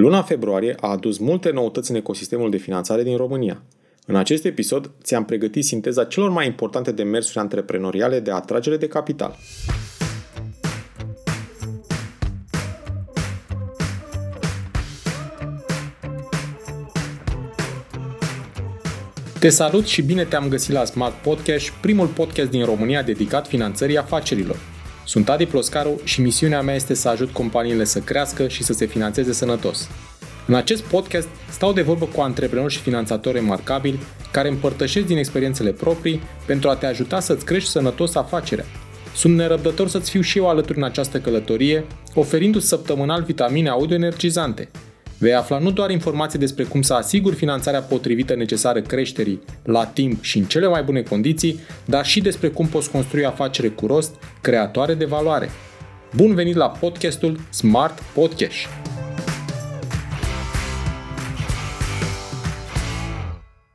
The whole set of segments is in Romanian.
Luna februarie a adus multe noutăți în ecosistemul de finanțare din România. În acest episod ți-am pregătit sinteza celor mai importante demersuri antreprenoriale de atragere de capital. Te salut și bine te-am găsit la Smart Podcast, primul podcast din România dedicat finanțării afacerilor. Sunt Adi Ploscaru și misiunea mea este să ajut companiile să crească și să se finanțeze sănătos. În acest podcast stau de vorbă cu antreprenori și finanțatori remarcabili care împărtășesc din experiențele proprii pentru a te ajuta să-ți crești sănătos afacerea. Sunt nerăbdător să-ți fiu și eu alături în această călătorie, oferindu-ți săptămânal vitamine audio energizante – Vei afla nu doar informații despre cum să asiguri finanțarea potrivită necesară creșterii la timp și în cele mai bune condiții, dar și despre cum poți construi afacere cu rost, creatoare de valoare. Bun venit la podcastul Smart Podcast!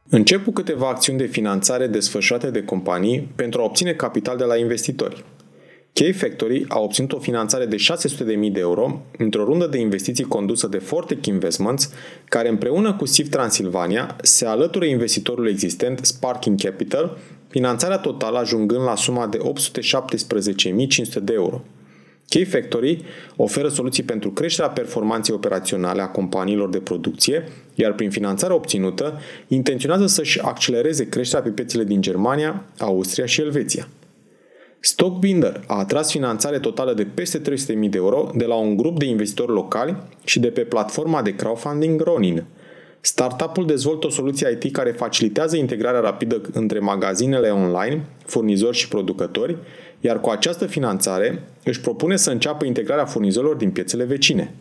Încep cu câteva acțiuni de finanțare desfășurate de companii pentru a obține capital de la investitori. Key Factory a obținut o finanțare de 600.000 de euro într-o rundă de investiții condusă de Fortec Investments, care împreună cu SIF Transilvania se alătură investitorului existent Sparking Capital, finanțarea totală ajungând la suma de 817.500 de euro. Key Factory oferă soluții pentru creșterea performanței operaționale a companiilor de producție, iar prin finanțarea obținută intenționează să-și accelereze creșterea pe piețele din Germania, Austria și Elveția. Stockbinder a atras finanțare totală de peste 300.000 de euro de la un grup de investitori locali și de pe platforma de crowdfunding Ronin. Startup-ul dezvoltă o soluție IT care facilitează integrarea rapidă între magazinele online, furnizori și producători, iar cu această finanțare își propune să înceapă integrarea furnizorilor din piețele vecine.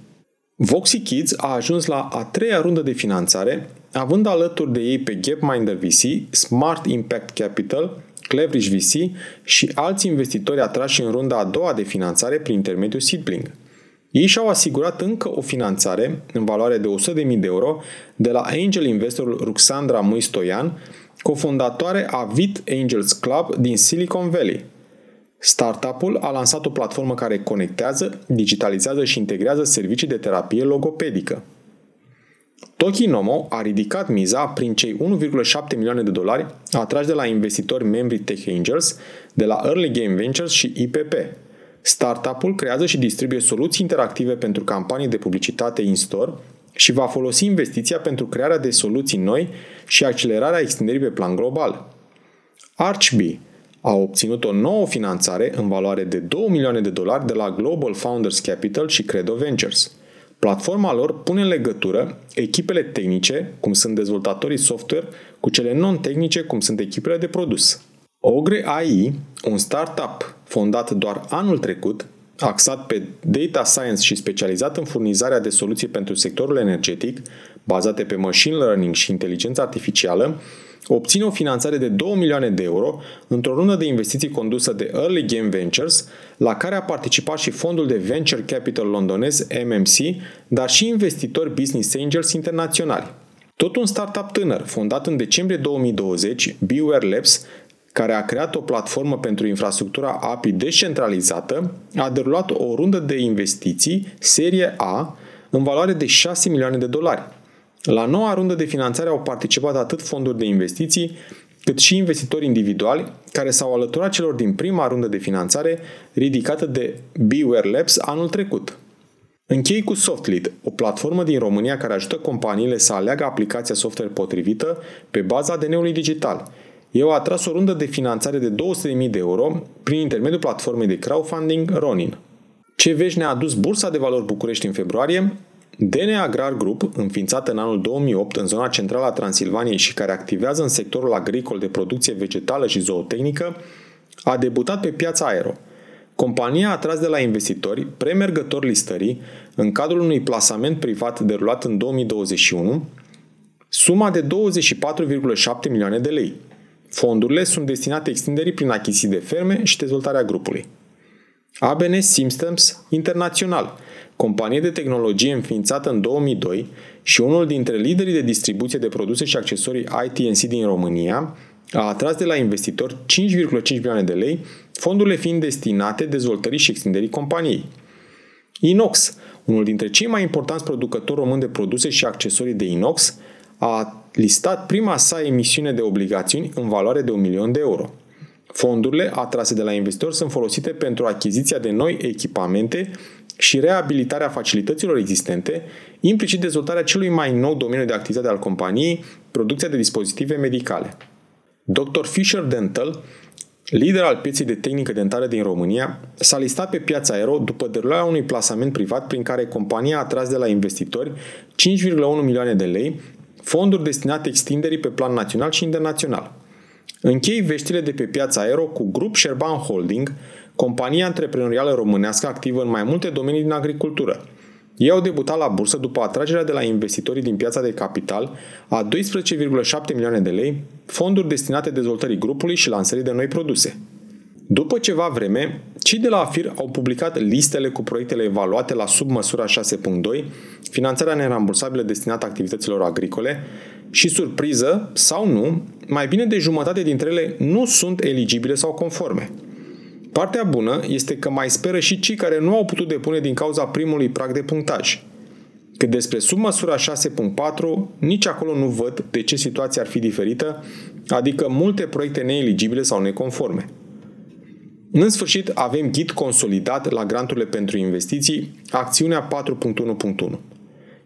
Voxy Kids a ajuns la a treia rundă de finanțare, având alături de ei pe Gapminder VC, Smart Impact Capital Cleveridge VC și alți investitori atrași în runda a doua de finanțare prin intermediul Seedling. Ei și-au asigurat încă o finanțare în valoare de 100.000 de euro de la angel investorul Ruxandra Muistoian, cofondatoare a VIT Angels Club din Silicon Valley. Startup-ul a lansat o platformă care conectează, digitalizează și integrează servicii de terapie logopedică. Tokinomo a ridicat miza prin cei 1,7 milioane de dolari atrași de la investitori membri Tech Angels, de la Early Game Ventures și IPP. Startup-ul creează și distribuie soluții interactive pentru campanii de publicitate in-store și va folosi investiția pentru crearea de soluții noi și accelerarea extinderii pe plan global. Archbee a obținut o nouă finanțare în valoare de 2 milioane de dolari de la Global Founders Capital și Credo Ventures – Platforma lor pune în legătură echipele tehnice, cum sunt dezvoltatorii software, cu cele non-tehnice, cum sunt echipele de produs. Ogre AI, un startup fondat doar anul trecut, axat pe data science și specializat în furnizarea de soluții pentru sectorul energetic, bazate pe machine learning și inteligență artificială, obține o finanțare de 2 milioane de euro într-o rundă de investiții condusă de Early Game Ventures, la care a participat și fondul de venture capital londonez MMC, dar și investitori business angels internaționali. Tot un startup tânăr, fondat în decembrie 2020, Beware Labs, care a creat o platformă pentru infrastructura API descentralizată, a derulat o rundă de investiții, serie A, în valoare de 6 milioane de dolari. La noua rundă de finanțare au participat atât fonduri de investiții, cât și investitori individuali care s-au alăturat celor din prima rundă de finanțare ridicată de Beware Labs anul trecut. Închei cu SoftLead, o platformă din România care ajută companiile să aleagă aplicația software potrivită pe baza ADN-ului digital. Eu a atras o rundă de finanțare de 200.000 de euro prin intermediul platformei de crowdfunding Ronin. Ce vești ne-a adus Bursa de Valori București în februarie? DNA Agrar Group, înființată în anul 2008 în zona centrală a Transilvaniei și care activează în sectorul agricol de producție vegetală și zootehnică, a debutat pe piața aero. Compania a atras de la investitori premergători listării în cadrul unui plasament privat derulat în 2021 suma de 24,7 milioane de lei. Fondurile sunt destinate extinderii prin achiziții de ferme și dezvoltarea grupului. ABN Systems Internațional – companie de tehnologie înființată în 2002 și unul dintre liderii de distribuție de produse și accesorii ITNC din România, a atras de la investitori 5,5 milioane de lei, fondurile fiind destinate dezvoltării și extinderii companiei. Inox, unul dintre cei mai importanți producători români de produse și accesorii de inox, a listat prima sa emisiune de obligațiuni în valoare de un milion de euro. Fondurile atrase de la investitori sunt folosite pentru achiziția de noi echipamente și reabilitarea facilităților existente, implicit dezvoltarea celui mai nou domeniu de activitate al companiei, producția de dispozitive medicale. Dr. Fisher Dental, lider al pieței de tehnică dentară din România, s-a listat pe piața Aero după derularea unui plasament privat prin care compania a atras de la investitori 5,1 milioane de lei, fonduri destinate extinderii pe plan național și internațional. Închei veștile de pe piața Aero cu Grup Sherban Holding, compania antreprenorială românească activă în mai multe domenii din agricultură. Ei au debutat la bursă după atragerea de la investitorii din piața de capital a 12,7 milioane de lei, fonduri destinate dezvoltării grupului și lansării de noi produse. După ceva vreme, cei de la AFIR au publicat listele cu proiectele evaluate la sub măsura 6.2, finanțarea nerambursabilă destinată activităților agricole și surpriză, sau nu, mai bine de jumătate dintre ele nu sunt eligibile sau conforme – Partea bună este că mai speră și cei care nu au putut depune din cauza primului prag de punctaj. Cât despre sub măsura 6.4, nici acolo nu văd de ce situația ar fi diferită, adică multe proiecte neeligibile sau neconforme. În sfârșit, avem ghid consolidat la granturile pentru investiții, acțiunea 4.1.1.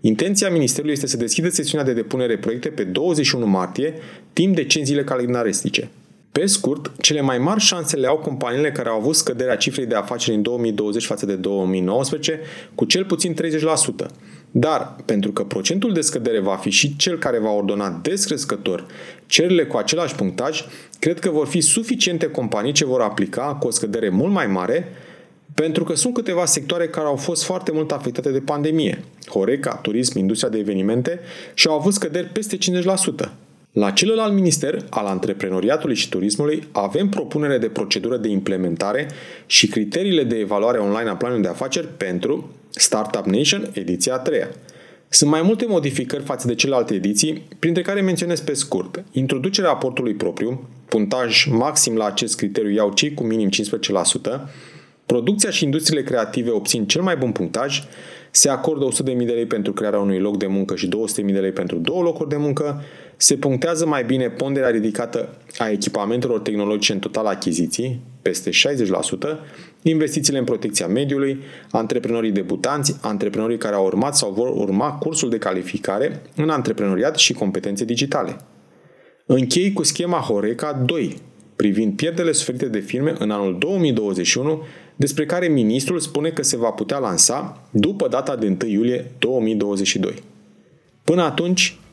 Intenția Ministerului este să deschidă sesiunea de depunere proiecte pe 21 martie, timp de 5 zile calendaristice. Pe scurt, cele mai mari șanse le au companiile care au avut scăderea cifrei de afaceri în 2020 față de 2019 cu cel puțin 30%. Dar, pentru că procentul de scădere va fi și cel care va ordona descrescător cererile cu același punctaj, cred că vor fi suficiente companii ce vor aplica cu o scădere mult mai mare, pentru că sunt câteva sectoare care au fost foarte mult afectate de pandemie. Horeca, turism, industria de evenimente și au avut scăderi peste 50%. La celălalt minister, al antreprenoriatului și turismului, avem propunere de procedură de implementare și criteriile de evaluare online a planului de afaceri pentru Startup Nation, ediția a treia. Sunt mai multe modificări față de celelalte ediții, printre care menționez pe scurt introducerea aportului propriu, puntaj maxim la acest criteriu iau cei cu minim 15%, producția și industriile creative obțin cel mai bun punctaj, se acordă 100.000 de lei pentru crearea unui loc de muncă și 200.000 de lei pentru două locuri de muncă, se punctează mai bine ponderea ridicată a echipamentelor tehnologice în total achiziții, peste 60%, investițiile în protecția mediului, antreprenorii debutanți, antreprenorii care au urmat sau vor urma cursul de calificare în antreprenoriat și competențe digitale. Închei cu schema Horeca 2, privind pierderile suferite de firme în anul 2021, despre care ministrul spune că se va putea lansa după data de 1 iulie 2022. Până atunci,